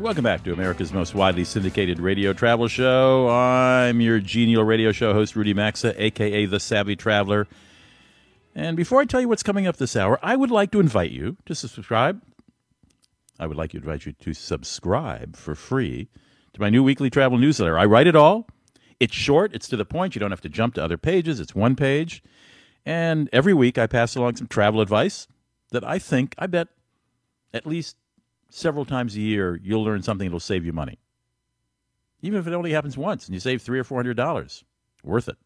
Welcome back to America's most widely syndicated radio travel show. I'm your genial radio show host, Rudy Maxa, aka The Savvy Traveler. And before I tell you what's coming up this hour, I would like to invite you to subscribe. I would like to invite you to subscribe for free to my new weekly travel newsletter. I write it all. It's short, it's to the point. You don't have to jump to other pages, it's one page. And every week I pass along some travel advice that I think, I bet, at least several times a year, you'll learn something that'll save you money. Even if it only happens once and you save three or four hundred dollars, worth it.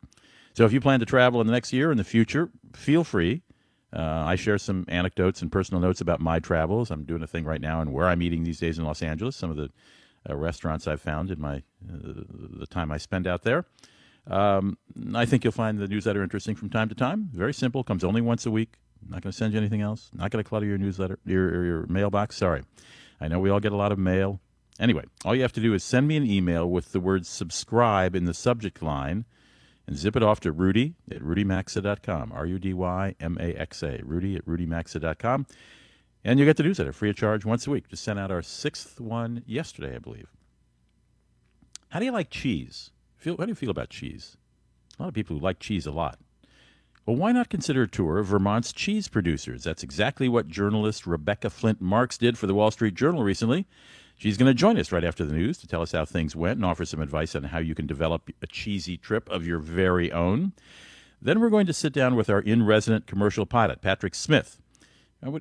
So if you plan to travel in the next year in the future, feel free. Uh, I share some anecdotes and personal notes about my travels. I'm doing a thing right now and where I'm eating these days in Los Angeles. Some of the uh, restaurants I've found in my uh, the time I spend out there. Um, I think you'll find the newsletter interesting from time to time. Very simple. Comes only once a week. Not going to send you anything else. Not going to clutter your newsletter, your, your mailbox. Sorry. I know we all get a lot of mail. Anyway, all you have to do is send me an email with the word subscribe in the subject line and zip it off to Rudy at rudymaxa.com. R U D Y M A X A. Rudy at rudymaxa.com. And you get the newsletter free of charge once a week. Just sent out our sixth one yesterday, I believe. How do you like cheese? Feel, how do you feel about cheese? A lot of people who like cheese a lot. Well, why not consider a tour of Vermont's cheese producers? That's exactly what journalist Rebecca Flint Marx did for the Wall Street Journal recently. She's going to join us right after the news to tell us how things went and offer some advice on how you can develop a cheesy trip of your very own. Then we're going to sit down with our in resident commercial pilot, Patrick Smith.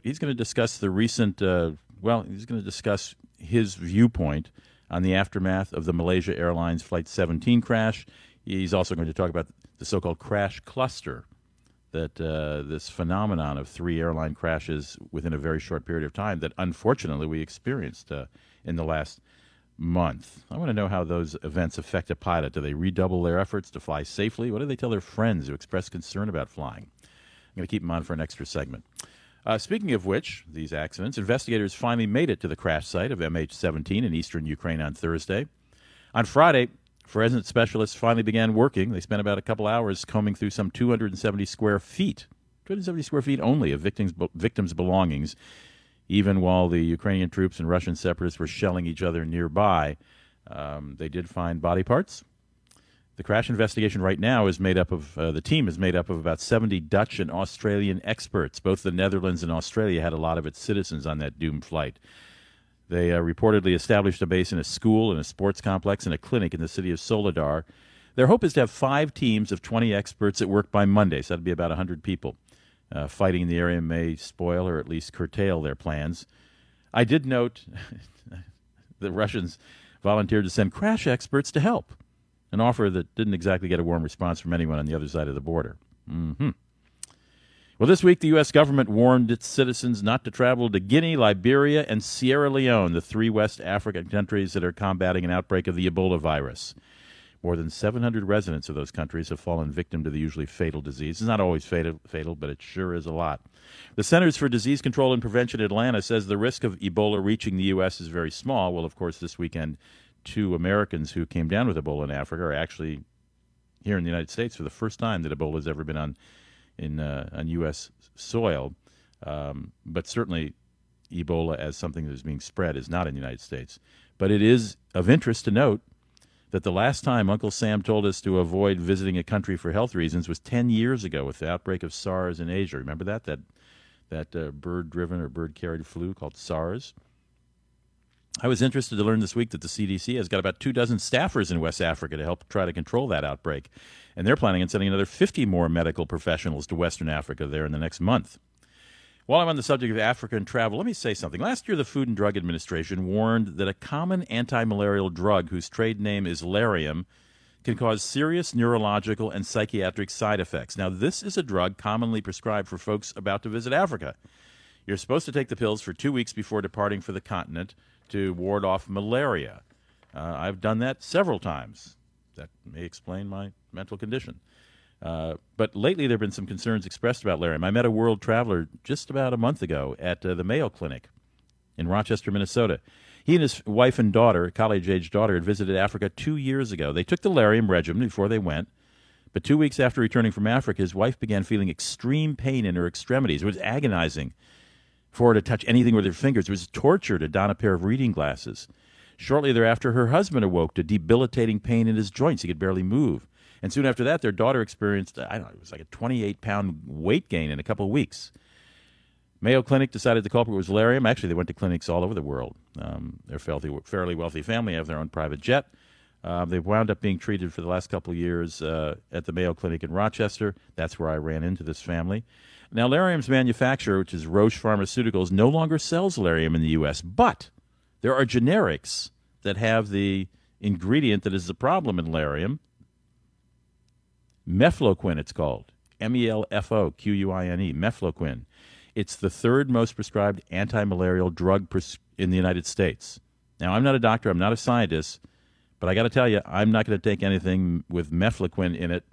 He's going to discuss the recent, uh, well, he's going to discuss his viewpoint on the aftermath of the Malaysia Airlines Flight 17 crash. He's also going to talk about the so called crash cluster that uh, this phenomenon of three airline crashes within a very short period of time that unfortunately we experienced uh, in the last month. I want to know how those events affect a pilot. Do they redouble their efforts to fly safely? What do they tell their friends who express concern about flying? I'm going to keep them on for an extra segment. Uh, speaking of which, these accidents, investigators finally made it to the crash site of MH17 in eastern Ukraine on Thursday. On Friday, Forensic specialists finally began working. They spent about a couple hours combing through some 270 square feet, 270 square feet only of victims' victims' belongings, even while the Ukrainian troops and Russian separatists were shelling each other nearby. Um, they did find body parts. The crash investigation right now is made up of uh, the team is made up of about 70 Dutch and Australian experts. Both the Netherlands and Australia had a lot of its citizens on that doomed flight. They uh, reportedly established a base in a school, in a sports complex, and a clinic in the city of Soledar. Their hope is to have five teams of 20 experts at work by Monday, so that'd be about 100 people. Uh, fighting in the area may spoil or at least curtail their plans. I did note the Russians volunteered to send crash experts to help, an offer that didn't exactly get a warm response from anyone on the other side of the border. Mm-hmm. Well, this week the U.S. government warned its citizens not to travel to Guinea, Liberia, and Sierra Leone, the three West African countries that are combating an outbreak of the Ebola virus. More than 700 residents of those countries have fallen victim to the usually fatal disease. It's not always fatal, fatal, but it sure is a lot. The Centers for Disease Control and Prevention Atlanta says the risk of Ebola reaching the U.S. is very small. Well, of course, this weekend, two Americans who came down with Ebola in Africa are actually here in the United States for the first time that Ebola has ever been on in uh, on U.S. soil, um, but certainly Ebola as something that is being spread is not in the United States. But it is of interest to note that the last time Uncle Sam told us to avoid visiting a country for health reasons was 10 years ago with the outbreak of SARS in Asia. Remember that? That, that uh, bird driven or bird carried flu called SARS? I was interested to learn this week that the CDC has got about two dozen staffers in West Africa to help try to control that outbreak and they're planning on sending another 50 more medical professionals to Western Africa there in the next month. While I'm on the subject of Africa and travel, let me say something. Last year, the Food and Drug Administration warned that a common anti malarial drug whose trade name is Lariam can cause serious neurological and psychiatric side effects. Now, this is a drug commonly prescribed for folks about to visit Africa. You're supposed to take the pills for two weeks before departing for the continent to ward off malaria. Uh, I've done that several times. That may explain my mental condition. Uh, but lately, there have been some concerns expressed about Lariam. I met a world traveler just about a month ago at uh, the Mayo Clinic in Rochester, Minnesota. He and his wife and daughter, college age daughter, had visited Africa two years ago. They took the Lariam regimen before they went. But two weeks after returning from Africa, his wife began feeling extreme pain in her extremities. It was agonizing for her to touch anything with her fingers. It was torture to don a pair of reading glasses. Shortly thereafter, her husband awoke to debilitating pain in his joints. He could barely move. And soon after that, their daughter experienced, I don't know, it was like a 28 pound weight gain in a couple of weeks. Mayo Clinic decided the culprit was Lariam. Actually, they went to clinics all over the world. Um, they're a fairly wealthy family, have their own private jet. Uh, they've wound up being treated for the last couple of years uh, at the Mayo Clinic in Rochester. That's where I ran into this family. Now, Lariam's manufacturer, which is Roche Pharmaceuticals, no longer sells Lariam in the U.S., but there are generics that have the ingredient that is the problem in Lariam. Mefloquine, it's called. M E L F O Q U I N E, Mefloquine. It's the third most prescribed anti malarial drug pres- in the United States. Now, I'm not a doctor, I'm not a scientist, but I got to tell you, I'm not going to take anything with mefloquine in it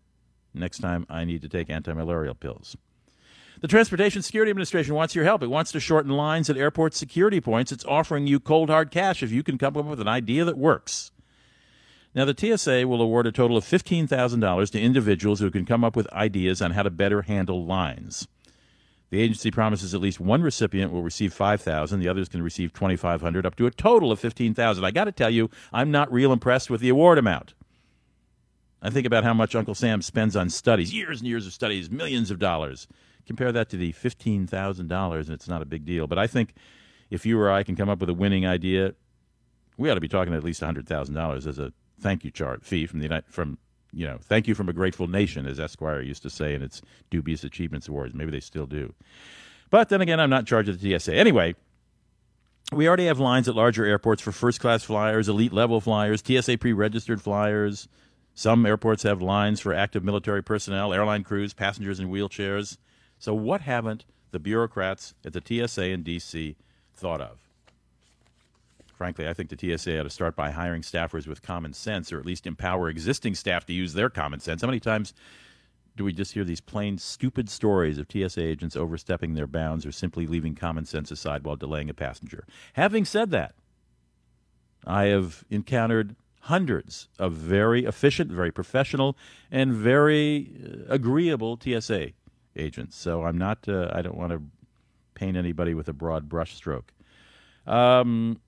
next time I need to take anti malarial pills. The Transportation Security Administration wants your help. It wants to shorten lines at airport security points. It's offering you cold hard cash if you can come up with an idea that works. Now, the TSA will award a total of $15,000 to individuals who can come up with ideas on how to better handle lines. The agency promises at least one recipient will receive 5000 the others can receive 2500 up to a total of 15000 I got to tell you, I'm not real impressed with the award amount. I think about how much Uncle Sam spends on studies, years and years of studies, millions of dollars. Compare that to the $15,000, and it's not a big deal. But I think if you or I can come up with a winning idea, we ought to be talking at least $100,000 as a thank you chart fee from the United, from you know, thank you from a grateful nation, as Esquire used to say in its dubious achievements awards. Maybe they still do. But then again, I'm not in charge of the TSA. Anyway, we already have lines at larger airports for first class flyers, elite level flyers, TSA pre registered flyers. Some airports have lines for active military personnel, airline crews, passengers in wheelchairs. So, what haven't the bureaucrats at the TSA and DC thought of? Frankly, I think the TSA ought to start by hiring staffers with common sense, or at least empower existing staff to use their common sense. How many times do we just hear these plain stupid stories of TSA agents overstepping their bounds or simply leaving common sense aside while delaying a passenger? Having said that, I have encountered hundreds of very efficient, very professional, and very uh, agreeable TSA agents. So I'm not. Uh, I don't want to paint anybody with a broad brushstroke. Um,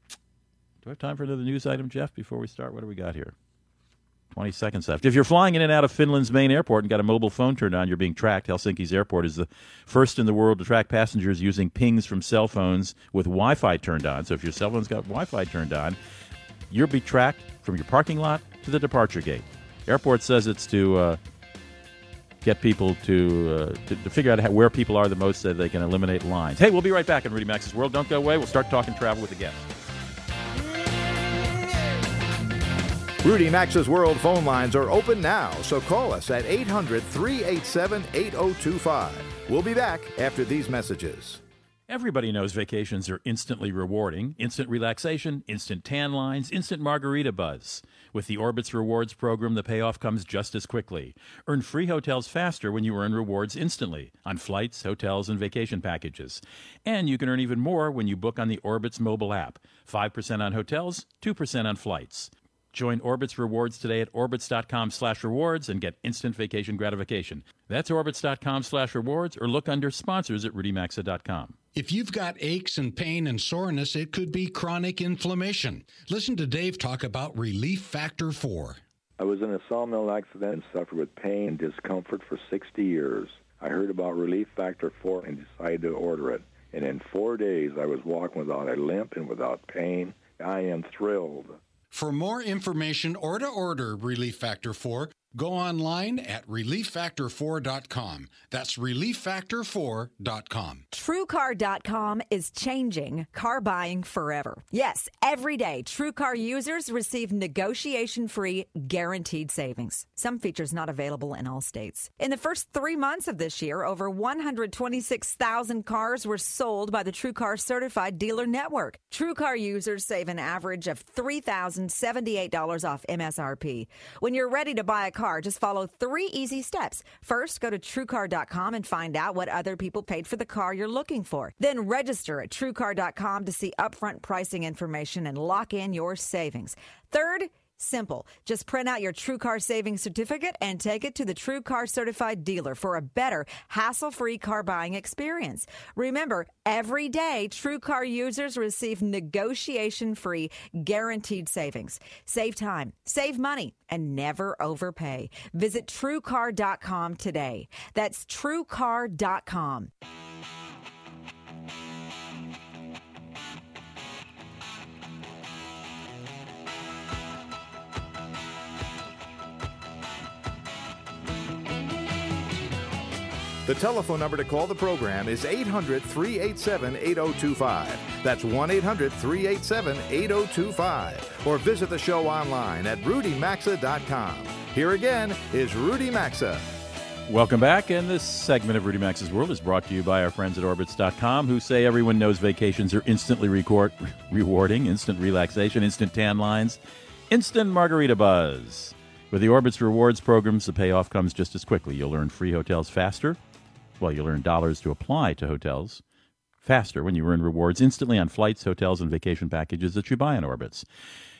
do I have time for another news item, Jeff? Before we start, what do we got here? 20 seconds left. If you're flying in and out of Finland's main airport and got a mobile phone turned on, you're being tracked. Helsinki's airport is the first in the world to track passengers using pings from cell phones with Wi Fi turned on. So if your cell phone's got Wi Fi turned on, you'll be tracked from your parking lot to the departure gate. Airport says it's to uh, get people to, uh, to, to figure out how, where people are the most so they can eliminate lines. Hey, we'll be right back in Rudy Maxa's World. Don't go away. We'll start talking travel with the guests. Rudy Maxa's World phone lines are open now, so call us at 800 387 8025. We'll be back after these messages. Everybody knows vacations are instantly rewarding instant relaxation, instant tan lines, instant margarita buzz. With the Orbitz Rewards program, the payoff comes just as quickly. Earn free hotels faster when you earn rewards instantly on flights, hotels, and vacation packages. And you can earn even more when you book on the Orbitz mobile app 5% on hotels, 2% on flights. Join Orbitz Rewards today at orbitz.com slash rewards and get instant vacation gratification. That's orbitz.com slash rewards or look under sponsors at rudymaxa.com. If you've got aches and pain and soreness, it could be chronic inflammation. Listen to Dave talk about Relief Factor 4. I was in a sawmill accident and suffered with pain and discomfort for 60 years. I heard about Relief Factor 4 and decided to order it. And in four days, I was walking without a limp and without pain. I am thrilled. For more information or to order Relief Factor 4, Go online at relieffactor4.com. That's relieffactor4.com. TrueCar.com is changing car buying forever. Yes, every day, TrueCar users receive negotiation free guaranteed savings. Some features not available in all states. In the first three months of this year, over 126,000 cars were sold by the TrueCar certified dealer network. TrueCar users save an average of $3,078 off MSRP. When you're ready to buy a car, just follow three easy steps. First, go to TrueCar.com and find out what other people paid for the car you're looking for. Then register at TrueCar.com to see upfront pricing information and lock in your savings. Third, Simple. Just print out your TrueCar savings certificate and take it to the TrueCar certified dealer for a better, hassle-free car buying experience. Remember, every day TrueCar users receive negotiation-free guaranteed savings. Save time, save money, and never overpay. Visit TrueCar.com today. That's TrueCar.com. The telephone number to call the program is 800 387 8025. That's 1 800 387 8025. Or visit the show online at rudymaxa.com. Here again is Rudy Maxa. Welcome back, and this segment of Rudy Maxa's World is brought to you by our friends at Orbitz.com, who say everyone knows vacations are instantly record, rewarding, instant relaxation, instant tan lines, instant margarita buzz. With the Orbitz Rewards programs, the payoff comes just as quickly. You'll earn free hotels faster, well, you'll earn dollars to apply to hotels faster when you earn rewards instantly on flights, hotels, and vacation packages that you buy on Orbitz.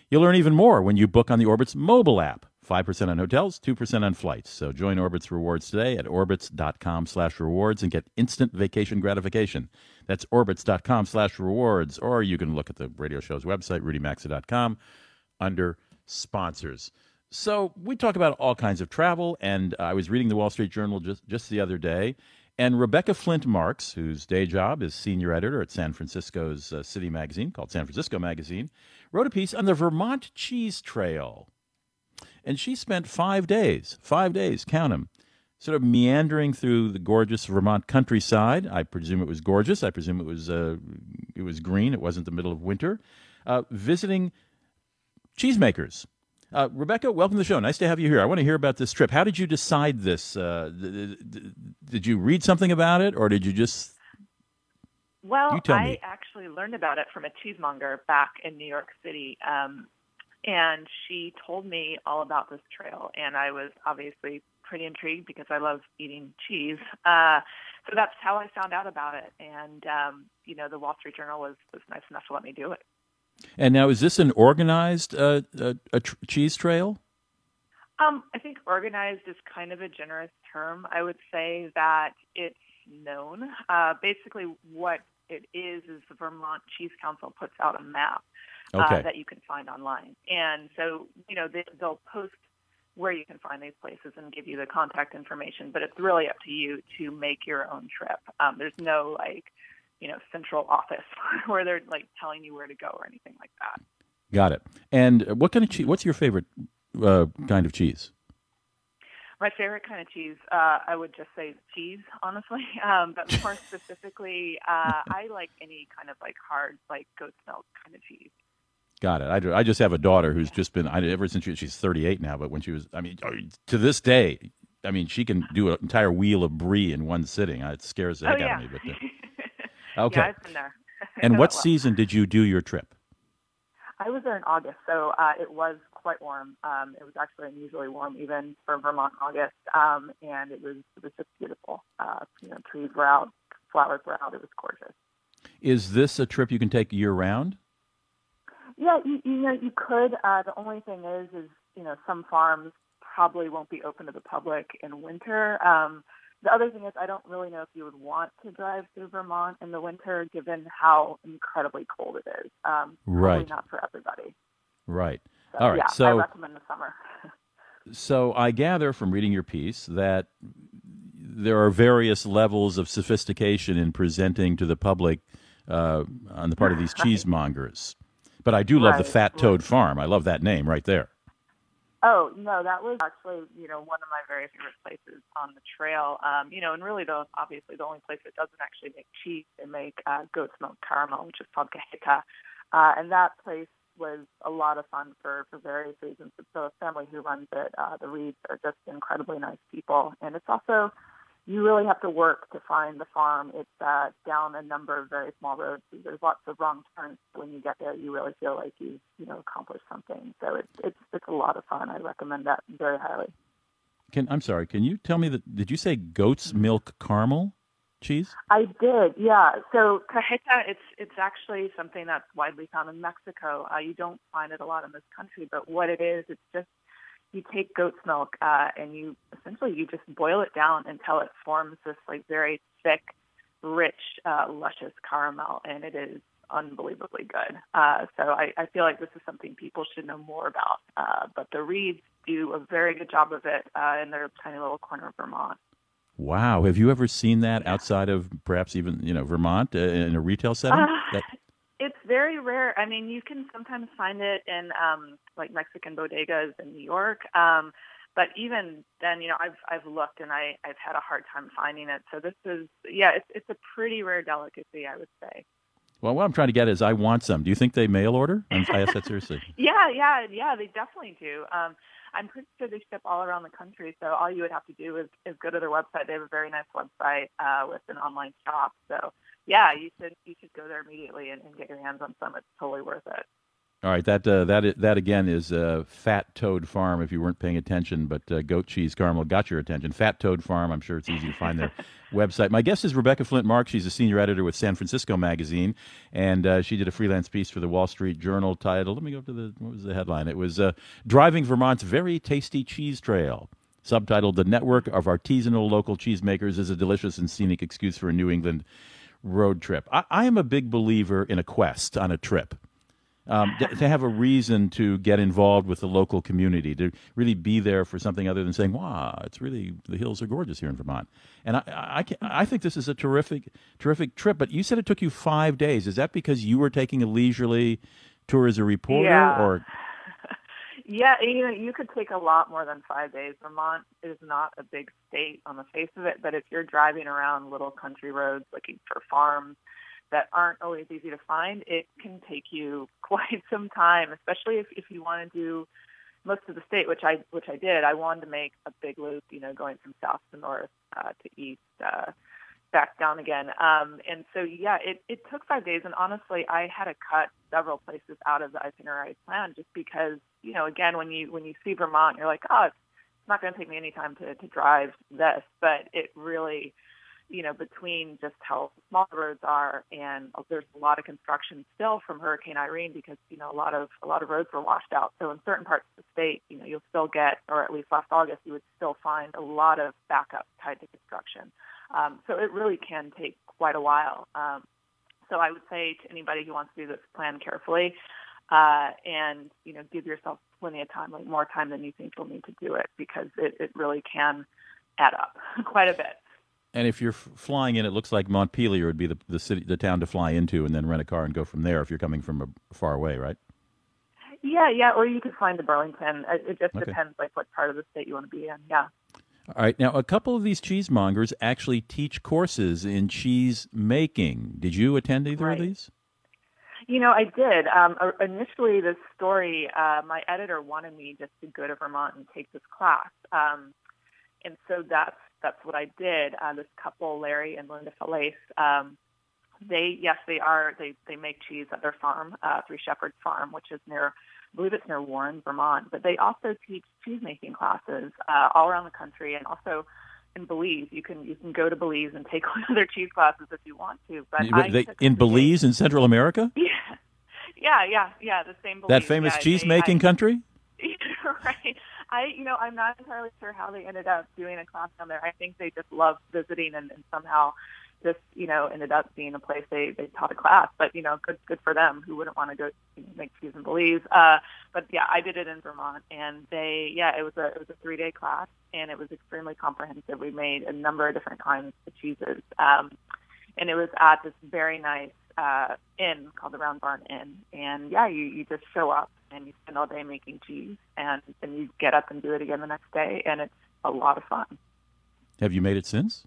You'll earn even more when you book on the Orbitz mobile app. 5% on hotels, 2% on flights. So join Orbitz Rewards today at orbitz.com slash rewards and get instant vacation gratification. That's orbitz.com slash rewards. Or you can look at the radio show's website, rudymaxa.com, under sponsors. So we talk about all kinds of travel, and I was reading the Wall Street Journal just, just the other day, and Rebecca Flint Marx, whose day job is senior editor at San Francisco's uh, city magazine called San Francisco Magazine, wrote a piece on the Vermont Cheese Trail. And she spent five days, five days, count them, sort of meandering through the gorgeous Vermont countryside. I presume it was gorgeous. I presume it was, uh, it was green. It wasn't the middle of winter. Uh, visiting cheesemakers uh, Rebecca, welcome to the show. Nice to have you here. I want to hear about this trip. How did you decide this? Uh, did you read something about it, or did you just? Well, I me. actually learned about it from a cheesemonger back in New York City, um, and she told me all about this trail, and I was obviously pretty intrigued because I love eating cheese. Uh, so that's how I found out about it, and um, you know, the Wall Street Journal was was nice enough to let me do it. And now, is this an organized uh, a, a tr- cheese trail? Um, I think organized is kind of a generous term. I would say that it's known. Uh, basically, what it is is the Vermont Cheese Council puts out a map uh, okay. that you can find online, and so you know they, they'll post where you can find these places and give you the contact information. But it's really up to you to make your own trip. Um, there's no like you know central office where they're like telling you where to go or anything like that. Got it. And what kind of cheese? What's your favorite uh, kind of cheese? My favorite kind of cheese, uh, I would just say cheese, honestly. Um, but more specifically, uh, I like any kind of like hard, like goat's milk kind of cheese. Got it. I, do, I just have a daughter who's just been I, ever since she, she's 38 now. But when she was, I mean, uh, to this day, I mean, she can do an entire wheel of brie in one sitting. It scares the oh, heck yeah. out of me. But Okay. Yeah, I've been there. and what well. season did you do your trip? I was there in August, so uh, it was quite warm. Um, it was actually unusually warm even for Vermont August, um, and it was it was just beautiful. Uh, you know, trees were out, flowers were out. It was gorgeous. Is this a trip you can take year round? Yeah, you, you know, you could. Uh, the only thing is, is you know, some farms probably won't be open to the public in winter. Um, the other thing is, I don't really know if you would want to drive through Vermont in the winter, given how incredibly cold it is. Um, right. not for everybody. Right. So, All right. Yeah, so I recommend the summer. so I gather from reading your piece that there are various levels of sophistication in presenting to the public uh, on the part of these cheesemongers. But I do love Right, the Fat Toad Farm. I love that name right there. Oh no, that was actually you know one of my very favorite places on the trail. Um, you know, and really the obviously the only place that doesn't actually make cheese. They make uh, goat's milk caramel, which is called cajeta, uh, and that place was a lot of fun for for various reasons. So the family who runs it, uh, the Reeds, are just incredibly nice people, and it's also you really have to work to find the farm. It's uh, down a number of very small roads. So there's lots of wrong turns. When you get there, you really feel like you you know accomplished something. So it's it's it's a lot of fun. I recommend that very highly. Can I'm sorry. Can you tell me that? Did you say goat's milk caramel cheese? I did. Yeah. So cajeta, it's it's actually something that's widely found in Mexico. Uh, you don't find it a lot in this country, but what it is, it's just you take goat's milk uh, and you essentially you just boil it down until it forms this like very thick, rich, uh, luscious caramel, and it is unbelievably good. Uh, so I, I feel like this is something people should know more about. Uh, but the Reeds do a very good job of it uh, in their tiny little corner of Vermont. Wow, have you ever seen that outside of perhaps even you know Vermont uh, in a retail setting? Uh, that... It's very rare. I mean, you can sometimes find it in um, like Mexican bodegas in New York. Um, but even then, you know, I've I've looked and I I've had a hard time finding it. So this is yeah, it's it's a pretty rare delicacy, I would say. Well, what I'm trying to get is, I want some. Do you think they mail order? I'm, I ask that seriously. yeah, yeah, yeah. They definitely do. Um, I'm pretty sure they ship all around the country. So all you would have to do is, is go to their website. They have a very nice website uh, with an online shop. So yeah, you should you should go there immediately and, and get your hands on some. It's totally worth it. All right, that uh, that that again is uh, Fat Toad Farm. If you weren't paying attention, but uh, goat cheese caramel got your attention. Fat Toad Farm. I'm sure it's easy to find their website. My guest is Rebecca Flint Mark. She's a senior editor with San Francisco Magazine, and uh, she did a freelance piece for the Wall Street Journal titled. Let me go to the what was the headline? It was uh, "Driving Vermont's Very Tasty Cheese Trail." Subtitled "The Network of Artisanal Local Cheesemakers is a Delicious and Scenic Excuse for a New England Road Trip." I, I am a big believer in a quest on a trip um, to have a reason to get involved with the local community, to really be there for something other than saying, "Wow, it's really the hills are gorgeous here in Vermont." And I, I, I think this is a terrific, terrific trip. But you said it took you five days. Is that because you were taking a leisurely tour as a reporter, yeah. or? Yeah, you you could take a lot more than five days. Vermont is not a big state on the face of it, but if you're driving around little country roads looking for farms that aren't always easy to find, it can take you quite some time, especially if, if you want to do most of the state, which I which I did. I wanted to make a big loop, you know, going from south to north uh, to east, uh, back down again. Um, and so yeah, it, it took five days. And honestly, I had to cut several places out of the itinerary plan just because, you know, again, when you when you see Vermont, you're like, oh, it's, not going to take me any time to to drive this, but it really you know, between just how small the roads are and there's a lot of construction still from Hurricane Irene because, you know, a lot of a lot of roads were washed out. So in certain parts of the state, you know, you'll still get, or at least last August, you would still find a lot of backup tied to construction. Um, so it really can take quite a while. Um, so I would say to anybody who wants to do this, plan carefully uh, and, you know, give yourself plenty of time, like more time than you think you'll need to do it because it, it really can add up quite a bit. And if you're flying in, it looks like Montpelier would be the, the city, the town to fly into, and then rent a car and go from there. If you're coming from a far away, right? Yeah, yeah. Or you could fly into Burlington. It, it just Okay. depends, like what part of the state you want to be in. Yeah. All right. Now, a couple of these cheesemongers actually teach courses in cheese making. Did you attend either Right. of these? You know, I did. Um, initially, this story, uh, my editor wanted me just to go to Vermont and take this class, um, and so that's that's what I did. Uh, this couple, Larry and Linda Faillace, um, they yes, they are they they make cheese at their farm, uh, Three Shepherds Farm, which is near, believe it's near Warren, Vermont. But they also teach cheese making classes uh, all around the country, and also in Belize. You can you can go to Belize and take one of their cheese classes if you want to. But I They- in. Belize in Central America? Yeah, yeah, yeah, yeah. The same. Belize. That famous yeah, cheese making country? right. I, you know, I'm not entirely sure how they ended up doing a class down there. I think they just loved visiting and, and somehow just, you know, ended up being a place they, they taught a class. But, you know, good good for them. Who wouldn't want to go make cheese and Belize? Uh, but yeah, I did it in Vermont, and they, yeah, it was a it was a three day class, and it was extremely comprehensive. We made a number of different kinds of cheeses, um, and it was at this very nice uh, inn called the Round Barn Inn. And yeah, you you just show up and you spend all day making cheese, and then you get up and do it again the next day, and it's a lot of fun. Have you made it since?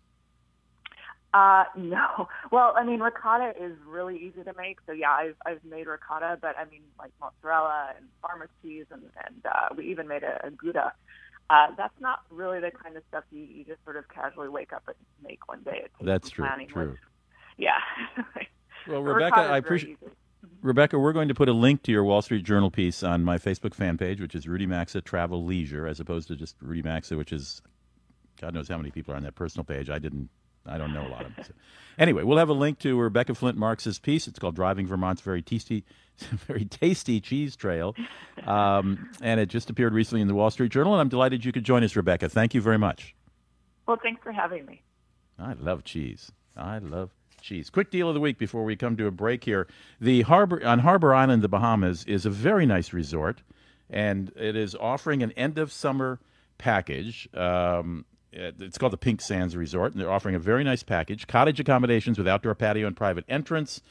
Uh, no. Well, I mean, ricotta is really easy to make. So yeah, I've I've made ricotta, but I mean, like mozzarella and farmer's cheese, and and uh, we even made a, a Gouda. Uh, that's not really the kind of stuff you, you just sort of casually wake up and make one day. It takes That's true. planning, True. which- yeah. Well, Rebecca, I appreciate. easy. Rebecca, we're going to put a link to your Wall Street Journal piece on my Facebook fan page, which is Rudy Maxa Travel Leisure, as opposed to just Rudy Maxa, which is God knows how many people are on that personal page. I didn't, I don't know a lot of them. So. Anyway, we'll have a link to Rebecca Flint Marx's piece. It's called "Driving Vermont's Very Tasty, Very Tasty Cheese Trail," um, and it just appeared recently in the Wall Street Journal. And I'm delighted you could join us, Rebecca. Thank you very much. Well, thanks for having me. I love cheese. I love cheese. Quick deal of the week before we come to a break here. The harbor on Harbor Island, the Bahamas, is a very nice resort, and it is offering an end of summer package. Um, it's called the Pink Sands Resort, and they're offering a very nice package: cottage accommodations with outdoor patio and private entrance.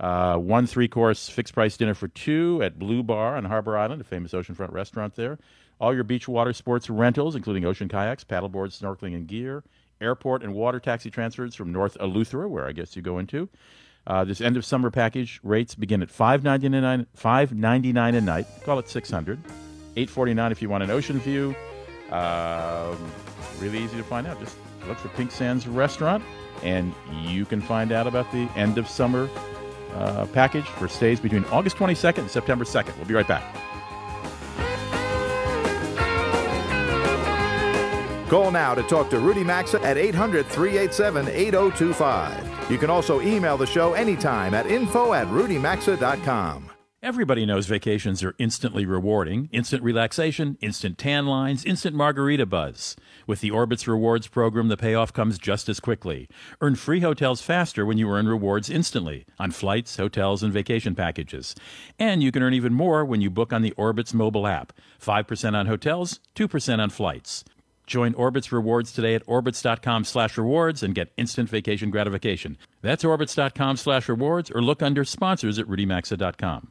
Uh, one three course fixed price dinner for two at Blue Bar on Harbor Island, a famous oceanfront restaurant there. All your beach water sports rentals, including ocean kayaks, paddleboards, snorkeling, and gear. Airport and water taxi transfers from North Eleuthera, where I guess you go into. Uh, this end of summer package rates begin at five ninety nine five ninety nine a night. Call it six hundred. Eight forty nine if you want an ocean view. Um, really easy to find out. Just look for Pink Sands Restaurant, and you can find out about the end of summer uh, package for stays between August 22nd and September 2nd. We'll be right back. Call now to talk to Rudy Maxa at 800 387 8025. You can also email the show anytime at info at rudymaxa.com. Everybody knows vacations are instantly rewarding. Instant relaxation, instant tan lines, instant margarita buzz. With the Orbitz Rewards program, the payoff comes just as quickly. Earn free hotels faster when you earn rewards instantly on flights, hotels, and vacation packages. And you can earn even more when you book on the Orbitz mobile app. 5% on hotels, 2% on flights. Join Orbitz Rewards today at orbitz.com slash rewards and get instant vacation gratification. That's orbitz.com slash rewards or look under sponsors at rudymaxa.com.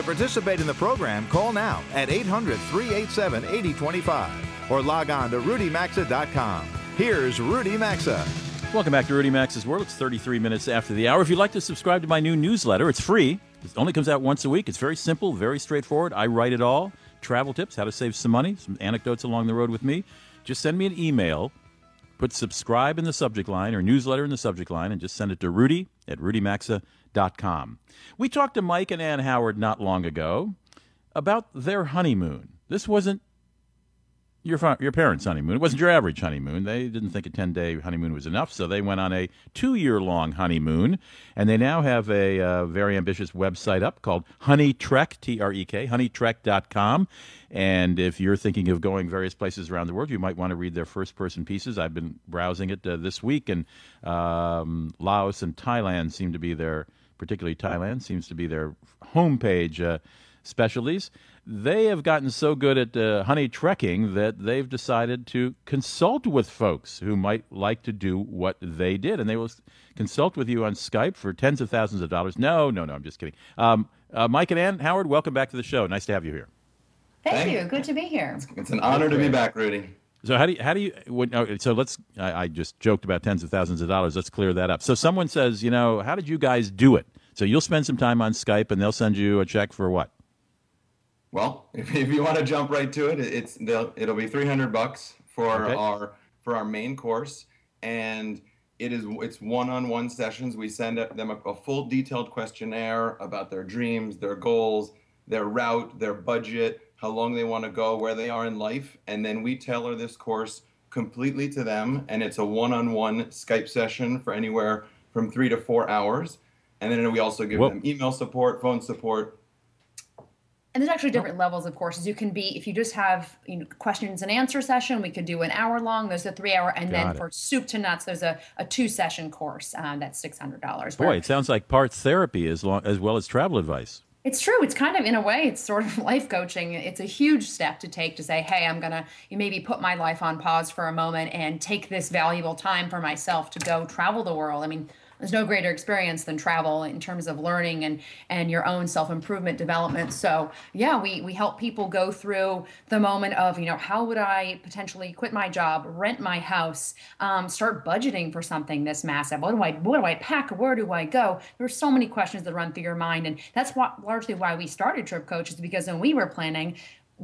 To participate in the program, call now at 800 387 8025 or log on to rudymaxa.com. Here's Rudy Maxa. Welcome back to Rudy Maxa's World. It's 33 minutes after the hour. If you'd like to subscribe to my new newsletter, it's free. It only comes out once a week. It's very simple, very straightforward. I write it all. Travel tips, how to save some money, some anecdotes along the road with me. Just send me an email, put subscribe in the subject line or newsletter in the subject line, and just send it to rudy at rudymaxa.com. We talked to Mike and Anne Howard not long ago about their honeymoon. This wasn't your your parents' honeymoon. It wasn't your average honeymoon. They didn't think a ten day honeymoon was enough, so they went on a two year long honeymoon, and they now have a uh, very ambitious website up called Honey Trek T R E K honeytrek.com. And if you're thinking of going various places around the world, you might want to read their first person pieces. I've been browsing it uh, this week, and um, Laos and Thailand seem to be their, particularly Thailand seems to be their homepage. Uh, specialties. They have gotten so good at uh, honey trekking that they've decided to consult with folks who might like to do what they did, and they will consult with you on Skype for tens of thousands of dollars. No, no, no, I'm just kidding. Um, uh, Mike and Anne Howard, welcome back to the show. Nice to have you here. Thank, Thank you. Good to be here. It's an honor to be back, Rudy. So how do you, how do you when, oh, so let's I, I just joked about tens of thousands of dollars. Let's clear that up. So someone says, you know, how did you guys do it? So you'll spend some time on Skype, and they'll send you a check for what? Well, if, if you want to jump right to it, it's they'll- it'll be 300 bucks for Okay. our for our main course, and It is it's one-on-one sessions. We send them a, a full detailed questionnaire about their dreams, their goals, their route, their budget, how long they want to go, where they are in life, and then we tailor this course completely to them. And it's a one-on-one Skype session for anywhere from three to four hours. And then we also give Whoa. them email support, phone support, And there's actually different levels of courses. You can be if you just have you know questions and answer session, we could do an hour long. There's a three hour, and Got then it. for soup to nuts, there's a, a two session course um, that's six hundred dollars. Boy, it sounds like parts therapy as long as well as travel advice. It's true. It's kind of, in a way, it's sort of life coaching. It's a huge step to take to say, hey, I'm going to maybe put my life on pause for a moment and take this valuable time for myself to go travel the world. I mean, there's no greater experience than travel in terms of learning and and your own self-improvement development. So yeah we we help people go through the moment of you know how would i potentially quit my job rent my house um, start budgeting for something this massive? What do i what do i pack? Where do i go? There's so many questions that run through your mind. And that's what largely why we started trip coaches because when we were planning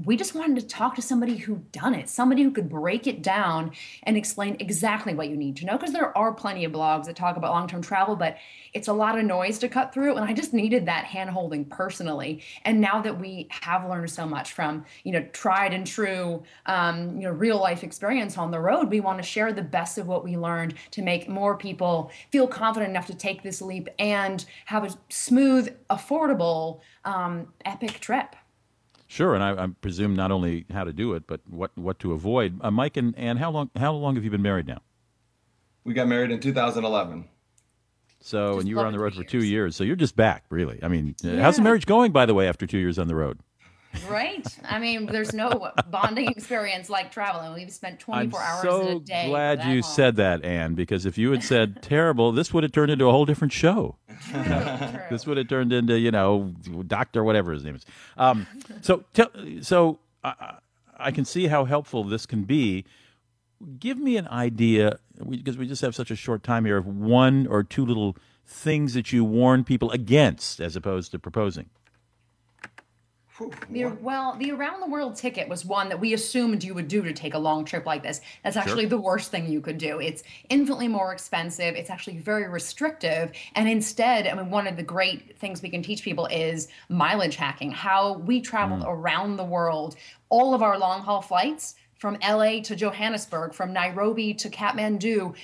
we just wanted to talk to somebody who done it somebody who could break it down and explain exactly what you need to know because there are plenty of blogs that talk about long-term travel but it's a lot of noise to cut through and i just needed that hand holding personally. And now that we have learned so much from you know tried and true um, you know real life experience on the road we want to share the best of what we learned to make more people feel confident enough to take this leap and have a smooth affordable um, epic trip Sure, and I, I presume not only how to do it, but what what to avoid. Uh, Mike and Anne, how long how long have you been married now? We got married in 2011. So, Just and you were on the road 11 for two years. So you're just back, really. I mean, uh, how's the marriage going, by the way, after two years on the road? Right. I mean, there's no bonding experience like traveling. We've spent I'm 24 hours so a day. glad you long. said that, Anne, because if you had said terrible, this would have turned into a whole different show. True, true. This would have turned into, you know, doctor whatever his name is. Um, so, tell, so I, I can see how helpful this can be. Give me an idea, because we just have such a short time here, of one or two little things that you warn people against, as opposed to proposing. The, well, the around the world ticket was one that we assumed you would do to take a long trip like this. That's actually the worst thing you could do. It's infinitely more expensive. It's actually very restrictive. And instead, I mean, one of the great things we can teach people is mileage hacking, how we traveled around the world, all of our long haul flights from LA to Johannesburg, from Nairobi to Kathmandu,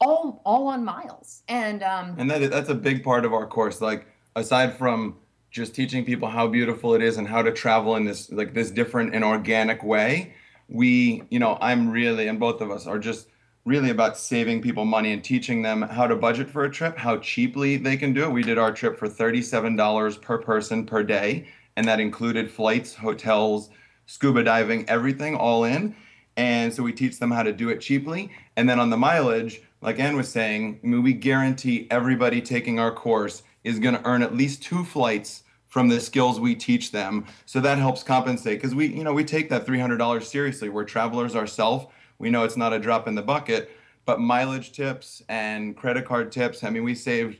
all all on miles. And um, And that that's a big part of our course. Like aside from just teaching people how beautiful it is and how to travel in this like this different and organic way, we, you know, I'm really and both of us are just really about saving people money and teaching them how to budget for a trip, how cheaply they can do it. We did our trip for $37 per person per day, and that included flights, hotels, scuba diving, everything all in. And so we teach them how to do it cheaply. And then on the mileage, like Anne was saying, I mean, we guarantee everybody taking our course is going to earn at least two flights from the skills we teach them. So that helps compensate because we, you know, we take that $300 seriously. We're travelers ourselves. We know it's not a drop in the bucket, but mileage tips and credit card tips. I mean, we saved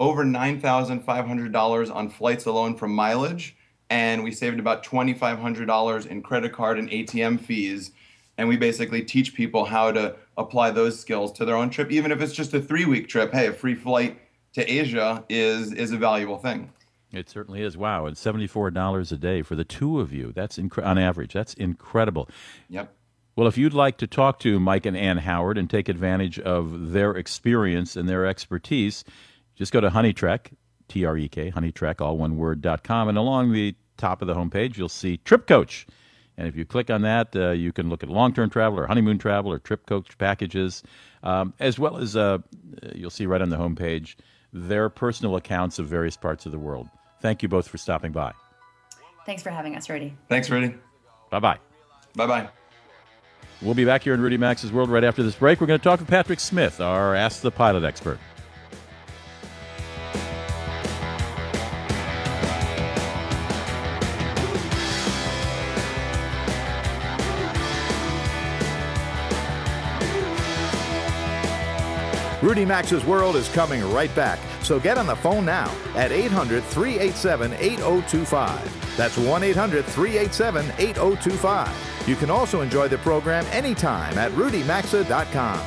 over $9,500 on flights alone from mileage, and we saved about $2,500 in credit card and ATM fees. And we basically teach people how to apply those skills to their own trip, even if it's just a three week trip. Hey, a free flight to Asia is, is a valuable thing. It certainly is. Wow, and seventy-four dollars a day for the two of you. That's incre- on average. That's incredible. Yep. Well, if you'd like to talk to Mike and Anne Howard and take advantage of their experience and their expertise, just go to Honeytrek, T R E K, Honeytrek, all one word, dot com. And along the top of the homepage, you'll see Trip Coach. And if you click on that, uh, you can look at long term travel or honeymoon travel or trip coach packages, um, as well as uh, you'll see right on the homepage their personal accounts of various parts of the world. Thank you both for stopping by. thanks for having us, Rudy. Thanks, Rudy. Bye bye. Bye bye. We'll be back here in Rudy Maxa's World right after this break. We're going to talk with Patrick Smith, our Ask the Pilot expert. Rudy Maxa's World is coming right back, so get on the phone now at 800 387 8025. That's 1 800 387 8025. You can also enjoy the program anytime at rudymaxa.com.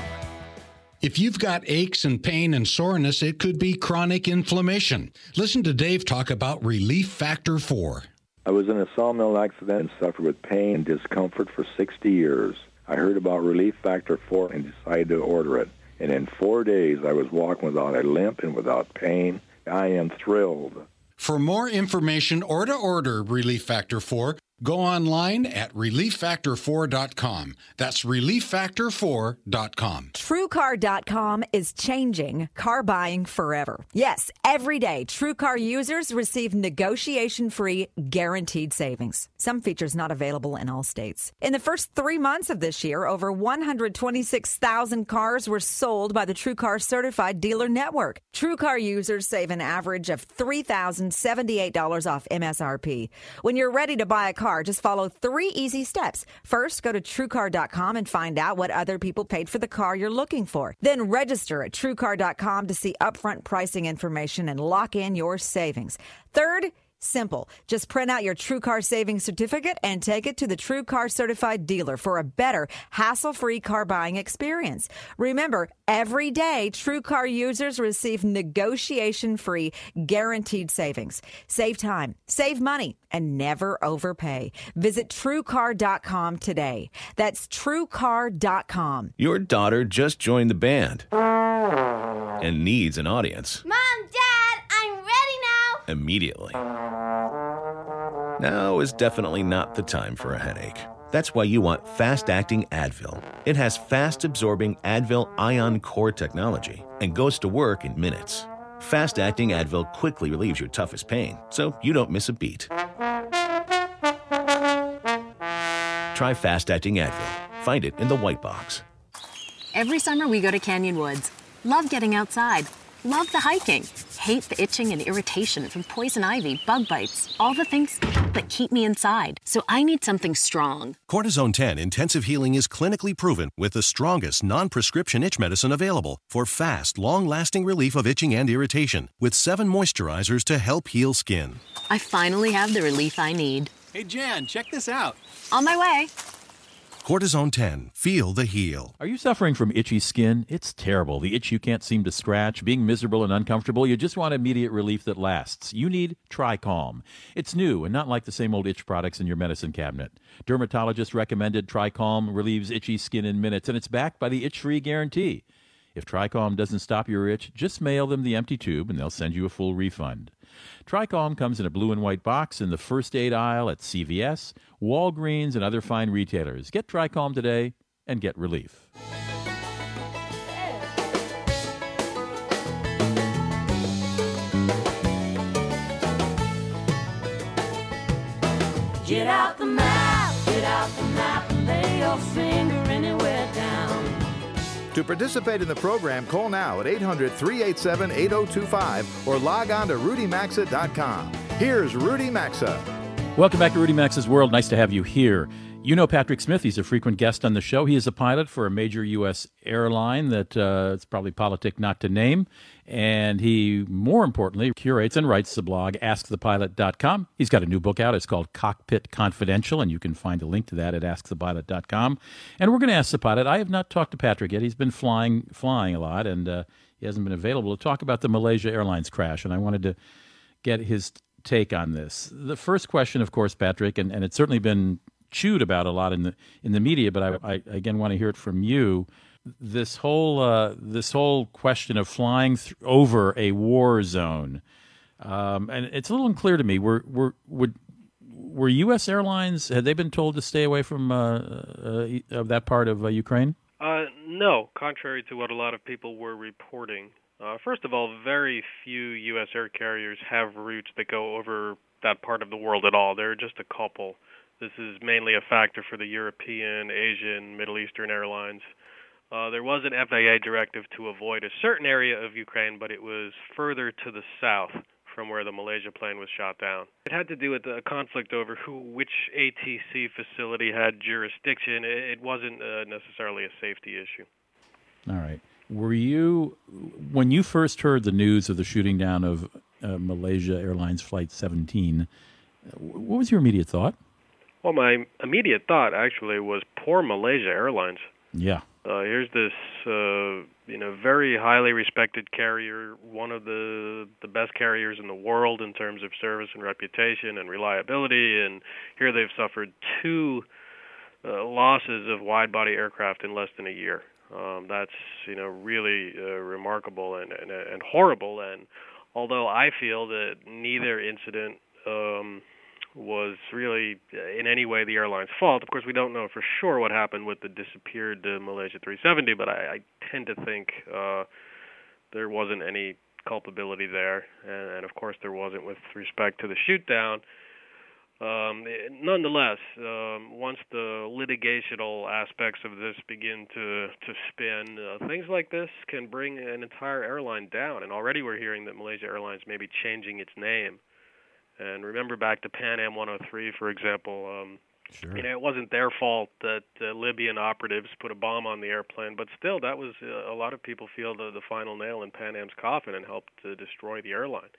If you've got aches and pain and soreness, it could be chronic inflammation. Listen to Dave talk about Relief Factor 4. I was in a sawmill accident and suffered with pain and discomfort for 60 years. I heard about Relief Factor 4 and decided to order it. And in four days, I was walking without a limp and without pain. I am thrilled. For more information or to order Relief Factor 4, go online at relieffactor4.com. That's relieffactor4.com. TrueCar.com is changing car buying forever. Yes, every day, TrueCar users receive negotiation free guaranteed savings. Some features not available in all states. In the first three months of this year, over 126,000 cars were sold by the TrueCar certified dealer network. TrueCar users save an average of $3,078 off MSRP. When you're ready to buy a car, just follow three easy steps. First, go to TrueCar.com and find out what other people paid for the car you're looking for. Then register at TrueCar.com to see upfront pricing information and lock in your savings. Third, Simple. Just print out your TrueCar savings certificate and take it to the TrueCar certified dealer for a better, hassle-free car buying experience. Remember, every day TrueCar users receive negotiation-free guaranteed savings. Save time, save money, and never overpay. Visit TrueCar.com today. That's TrueCar.com. Your daughter just joined the band and needs an audience Mom, Dad, I'm ready now. immediately. Now is definitely not the time for a headache. That's why you want fast acting Advil. It has fast absorbing Advil ion core technology and goes to work in minutes. Fast acting Advil quickly relieves your toughest pain, so you don't miss a beat. Try fast acting Advil. Find it in the white box. Every summer we go to Canyon Woods. Love getting outside. Love the hiking. Hate the itching and irritation from poison ivy, bug bites, all the things that keep me inside. So I need something strong. Cortisone 10 Intensive Healing is clinically proven with the strongest non prescription itch medicine available for fast, long lasting relief of itching and irritation with seven moisturizers to help heal skin. I finally have the relief I need. Hey, Jan, check this out. On my way. Cortisone 10. Feel the heal. Are you suffering from itchy skin? It's terrible. The itch you can't seem to scratch, being miserable and uncomfortable. You just want immediate relief that lasts. You need TriCalm. It's new and not like the same old itch products in your medicine cabinet. Dermatologist recommended TriCalm relieves itchy skin in minutes, and it's backed by the itch-free guarantee. If TriCalm doesn't stop your itch, just mail them the empty tube and they'll send you a full refund. TriCalm comes in a blue and white box in the first aid aisle at CVS, Walgreens, and other fine retailers. Get TriCalm today and get relief. Get out the map, get out the map, lay your finger. To participate in the program, call now at 800 387 8025 or log on to rudymaxa.com. Here's Rudy Maxa. Welcome back to Rudy Maxa's World. Nice to have you here. You know Patrick Smith. He's a frequent guest on the show. He is a pilot for a major U.S. airline that uh, it's probably politic not to name. And he, more importantly, curates and writes the blog AskThePilot.com. He's got a new book out. It's called Cockpit Confidential, and you can find a link to that at AskThePilot.com. And we're going to ask the pilot. I have not talked to Patrick yet. He's been flying, flying a lot, and uh, he hasn't been available to talk about the Malaysia Airlines crash. And I wanted to get his take on this. The first question, of course, Patrick, and, and it's certainly been chewed about a lot in the in the media, but I, I again want to hear it from you. This whole uh, this whole question of flying th- over a war zone, um, and it's a little unclear to me. Were were would were U.S. airlines had they been told to stay away from uh, uh, of that part of uh, Ukraine? Uh, no, contrary to what a lot of people were reporting. Uh, first of all, very few U.S. air carriers have routes that go over that part of the world at all. There are just a couple. This is mainly a factor for the European, Asian, Middle Eastern airlines. Uh, there was an FAA directive to avoid a certain area of Ukraine, but it was further to the south from where the Malaysia plane was shot down. It had to do with a conflict over who, which ATC facility had jurisdiction. It, wasn't uh, necessarily a safety issue. All right. Were you when you first heard the news of the shooting down of uh, Malaysia Airlines Flight 17? What was your immediate thought? Well, my immediate thought actually was poor Malaysia Airlines. Yeah. Uh, here's this, uh, you know very highly respected carrier, one of the the best carriers in the world in terms of service and reputation and reliability. And here they've suffered two uh, losses of wide-body aircraft in less than a year. Um, that's you know really uh, remarkable and, and and horrible. And although I feel that neither incident um, was really uh, in any way the airline's fault. Of course, we don't know for sure what happened with the disappeared uh, Malaysia 370, but I, I tend to think uh, there wasn't any culpability there, and, and of course there wasn't with respect to the shoot down. Um, nonetheless, um, once the litigational aspects of this begin to to spin, uh, things like this can bring an entire airline down. And already we're hearing that Malaysia Airlines may be changing its name. And remember back to Pan Am 103, for example. Um, Sure. You know, it wasn't their fault that uh, Libyan operatives put a bomb on the airplane, but still, that was uh, a lot of people feel the the final nail in Pan Am's coffin and helped to destroy the airline.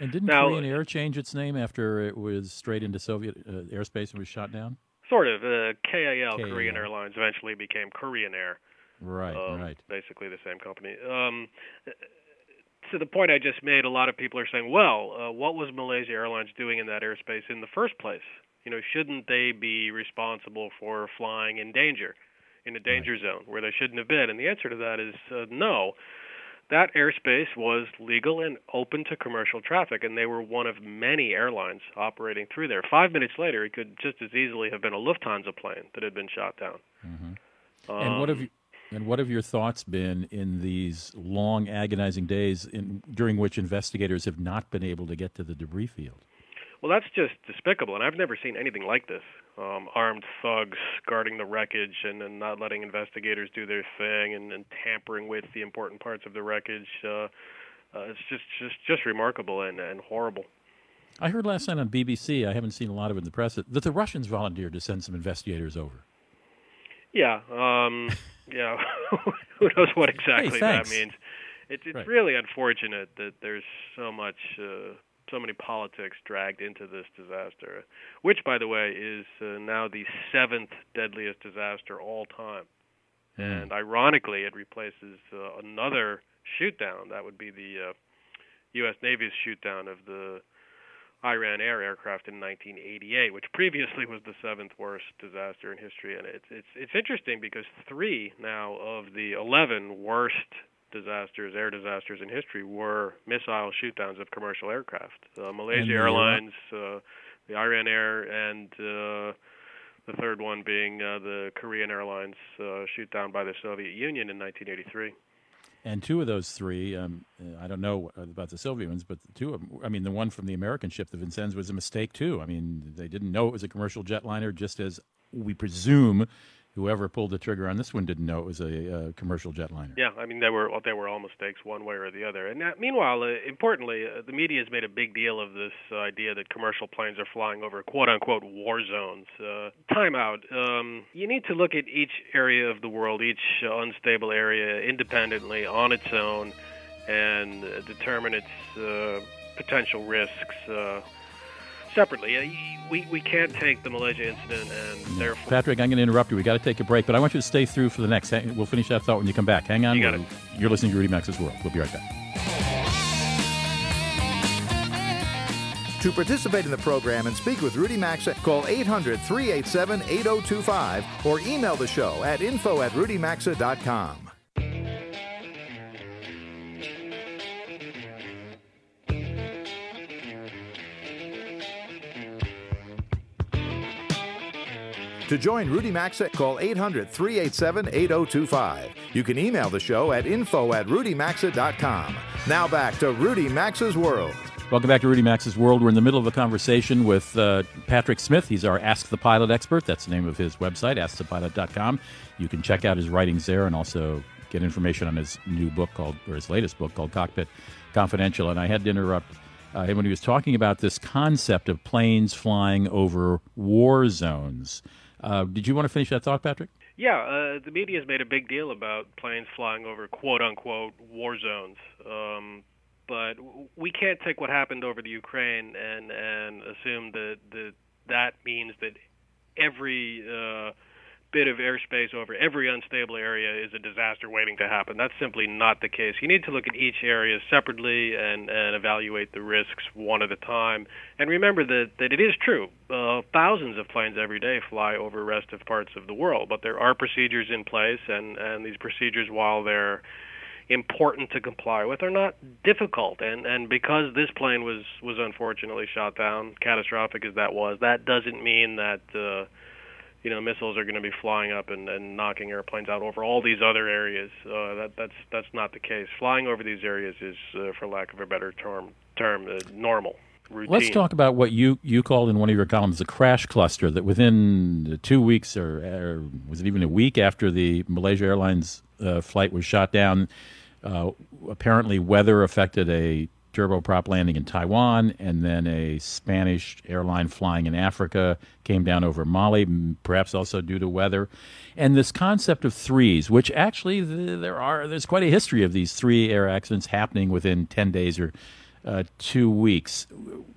And didn't Now- Korean Air change its name after it was straight into Soviet uh, airspace and was shot down? Sort of. Uh, KAL, Korean Airlines, eventually became Korean Air. Right, um, right. Basically the same company. Um, to the point I just made, a lot of people are saying, well, uh, what was Malaysia Airlines doing in that airspace in the first place? You know, shouldn't they be responsible for flying in danger, in a danger zone where they shouldn't have been? And the answer to that is uh, no. That airspace was legal and open to commercial traffic, and they were one of many airlines operating through there. Five minutes later, it could just as easily have been a Lufthansa plane that had been shot down. and what have Um, you, and what have your thoughts been in these long, agonizing days in, during which investigators have not been able to get to the debris field? Well, that's just despicable, and I've never seen anything like this. Um, armed thugs guarding the wreckage and, and not letting investigators do their thing, and, and tampering with the important parts of the wreckage. Uh, uh, it's just, just, just remarkable and, and horrible. I heard last night on BBC, I haven't seen a lot of it in the press, that the Russians volunteered to send some investigators over. Yeah, um, yeah. Who knows what exactly that means? It's it's Right. really unfortunate that there's so much, uh, so many politics dragged into this disaster, which, by the way, is uh, now the seventh deadliest disaster all time. And ironically, it replaces uh, another shoot down. That would be the uh, U.S. Navy's shoot down of the Iran Air aircraft in 1988, which previously was the seventh worst disaster in history. And it's it's it's interesting because three now of the 11 worst disasters, air disasters in history, were missile shoot downs of commercial aircraft. Uh, Malaysia And Airlines, uh, the Iran Air, and uh, the third one being uh, the Korean Airlines uh, shoot down by the Soviet Union in 1983. And two of those three, um, uh, I don't know about the Soviet ones, but two of them, I mean, the one from the American ship, the Vincennes, was a mistake too. I mean, they didn't know it was a commercial jetliner, just as we presume whoever pulled the trigger on this one didn't know it was a, uh commercial jetliner. Yeah, I mean they were they were all mistakes one way or the other. And uh, meanwhile, uh, importantly, uh, the media has made a big deal of this uh, idea that commercial planes are flying over quote unquote war zones. Uh, time out. Um, you need to look at each area of the world, each unstable area, independently on its own, and uh, determine its uh, potential risks. Separately, uh, we we can't take the Malaysia incident and therefore Patrick, I'm going to interrupt you. We got to take a break, but I want you to stay through for the next. We'll finish that thought when you come back. Hang on. You got We'll- You're listening to Rudy Maxa's World. We'll be right back. To participate in the program and speak with Rudy Maxa, call 800 387 8025 or email the show at info at rudymaxa.com. To join Rudy Maxa, call 800 387 8025. You can email the show at info at rudymaxa.com. Now back to Rudy Maxa's World. Welcome back to Rudy Maxa's World. We're in the middle of a conversation with uh, Patrick Smith. He's our Ask the Pilot expert. That's the name of his website, askthepilot.com. You can check out his writings there and also get information on his new book called, or his latest book called Cockpit Confidential. And I had to interrupt uh, him when he was talking about this concept of planes flying over war zones. Uh, did you want to finish that thought, Patrick? Yeah, uh, the media has made a big deal about planes flying over quote unquote war zones. Um, but we can't take what happened over the Ukraine and and assume that that that means that every uh, bit of airspace over every unstable area is a disaster waiting to happen. That's simply not the case. You need to look at each area separately and, and evaluate the risks one at a time. And remember that, that it is true. Uh, thousands of planes every day fly over restive parts of the world, but there are procedures in place, and, and these procedures, while they're important to comply with are not difficult and and because this plane was was unfortunately shot down catastrophic as that was that doesn't mean that uh you know missiles are going to be flying up and, and knocking airplanes out over all these other areas uh that that's that's not the case flying over these areas is uh, for lack of a better term term uh, normal routine Let's talk about what you, you called in one of your columns the crash cluster. That within two weeks, or, or was it even a week after the Malaysia Airlines uh, flight was shot down, uh, apparently weather affected a turboprop landing in Taiwan, and then a Spanish airline flying in Africa came down over Mali, perhaps also due to weather. And this concept of threes, which actually th- there are, there's quite a history of these three air accidents happening within 10 days or uh, two weeks.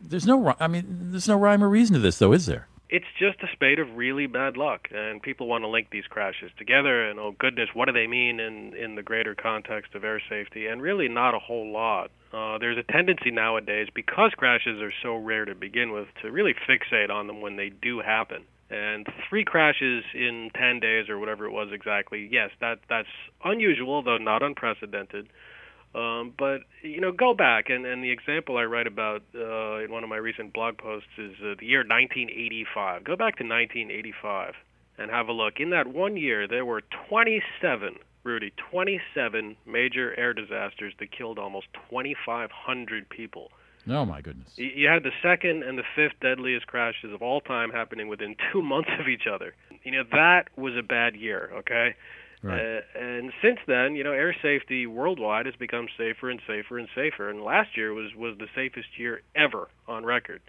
There's no, I mean, there's no rhyme or reason to this, though, is there? It's just a spate of really bad luck and people want to link these crashes together and oh goodness what do they mean in in the greater context of air safety? And really not a whole lot. Uh, there's a tendency nowadays because crashes are so rare to begin with to really fixate on them when they do happen. And three crashes in 10 days or whatever it was exactly yes that that's unusual though not unprecedented um, but you know, go back and, and the example I write about uh, in one of my recent blog posts is uh, the year 1985. Go back to 1985 and have a look. In that one year, there were 27, Rudy, 27 major air disasters that killed almost 2,500 people. Oh, my goodness. Y- You had the second and the fifth deadliest crashes of all time happening within two months of each other. You know, that was a bad year, okay? Right. Uh, and since then, you know, air safety worldwide has become safer and safer and safer. And last year was was the safest year ever on record.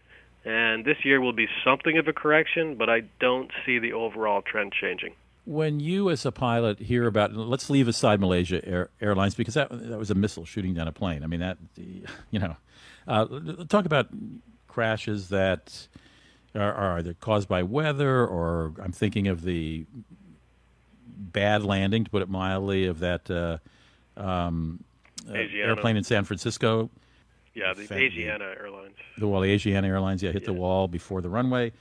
And this year will be something of a correction, but I don't see the overall trend changing. When you, as a pilot, hear about, let's leave aside Malaysia Air, Airlines because that that was a missile shooting down a plane. I mean, that, you know, uh, talk about crashes that are, are either caused by weather or I'm thinking of the bad landing, to put it mildly, of that uh, um, uh, airplane in San Francisco. Yeah, the Fa- Asiana Airlines. The well, the Asiana Airlines, yeah, hit the wall before the runway.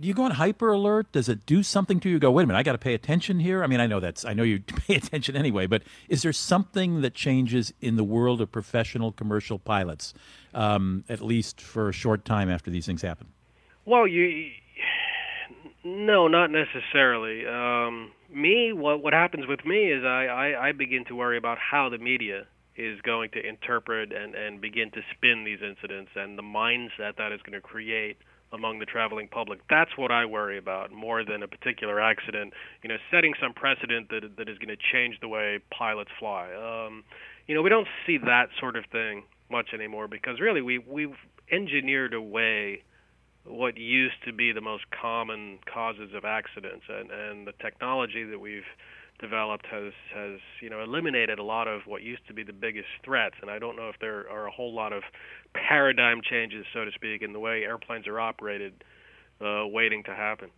Do you go on hyper alert? Does it do something to you? Go, wait a minute, I got to pay attention here. I mean, I know that's, I know you pay attention anyway, but is there something that changes in the world of professional commercial pilots, um, at least for a short time after these things happen? Well, you no, not necessarily. Um, me, what what happens with me is I, I I begin to worry about how the media is going to interpret and and begin to spin these incidents and the mindset that is going to create among the traveling public. That's what I worry about more than a particular accident. You know, setting some precedent that that is going to change the way pilots fly. Um, you know, we don't see that sort of thing much anymore because really we we've engineered away what used to be the most common causes of accidents. And and the technology that we've developed has has you know eliminated a lot of what used to be the biggest threats. And I don't know if there are a whole lot of paradigm changes so to speak in the way airplanes are operated uh, waiting to happen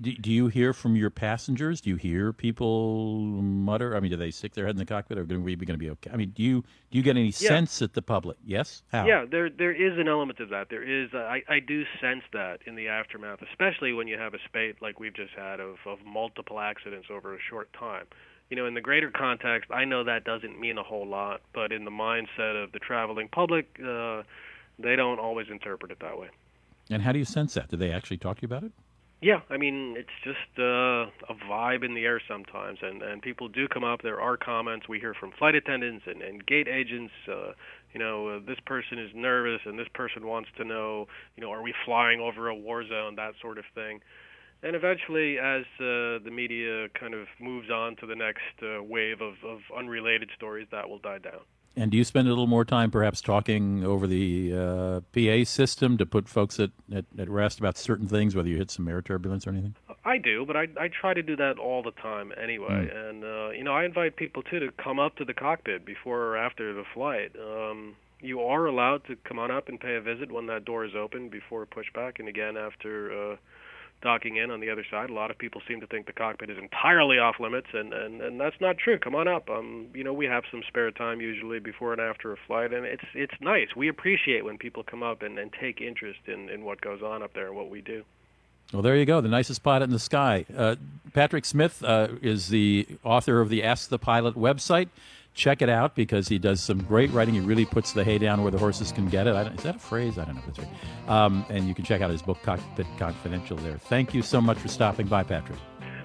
Do, do you hear from your passengers? Do you hear people mutter? I mean, do they stick their head in the cockpit? Or are we going to be okay? I mean, do you do you get any Yeah. sense at the public? Yes. How? Yeah, there there is an element of that. There is uh, I I do sense that in the aftermath, especially when you have a spate like we've just had of of multiple accidents over a short time. You know, in the greater context, I know that doesn't mean a whole lot, but in the mindset of the traveling public, uh they don't always interpret it that way. And how do you sense that? Do they actually talk to you about it? Yeah, I mean it's just uh, a vibe in the air sometimes, and and people do come up. There are comments we hear from flight attendants and and gate agents. Uh, you know, uh, this person is nervous, and this person wants to know, you know, are we flying over a war zone? That sort of thing. And eventually, as uh, the media kind of moves on to the next uh, wave of, of unrelated stories, that will die down. And do you spend a little more time perhaps talking over the uh, PA system to put folks at, at, at rest about certain things, whether you hit some air turbulence or anything? I do, but I I try to do that all the time anyway. And uh, you know, I invite people too to come up to the cockpit before or after the flight. Um, you are allowed to come on up and pay a visit when that door is open before pushback, and again after uh, docking in on the other side. A lot of people seem to think the cockpit is entirely off limits, and and, and that's not true. Come on up. Um, you know, we have some spare time usually before and after a flight, and it's it's nice. We appreciate when people come up and, and take interest in in what goes on up there and what we do. Well, there you go. The nicest pilot in the sky. Uh, Patrick Smith uh, is the author of the Ask the Pilot website. Check it out because he does some great writing. He really puts the hay down where the horses can get it. I don't, is that a phrase? I don't know if that's right. Um, and you can check out his book, Cockpit Confidential, there. Thank you so much for stopping by, Patrick.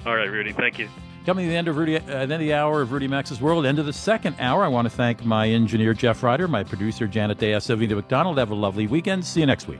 All right, Rudy. Thank you. Coming to the end of Rudy, uh, the end of the hour of Rudy Maxa's World, end of the second hour. I want to thank my engineer Jeff Ryder, my producer Janet Day, Sylvia McDonald. Have a lovely weekend. See you next week.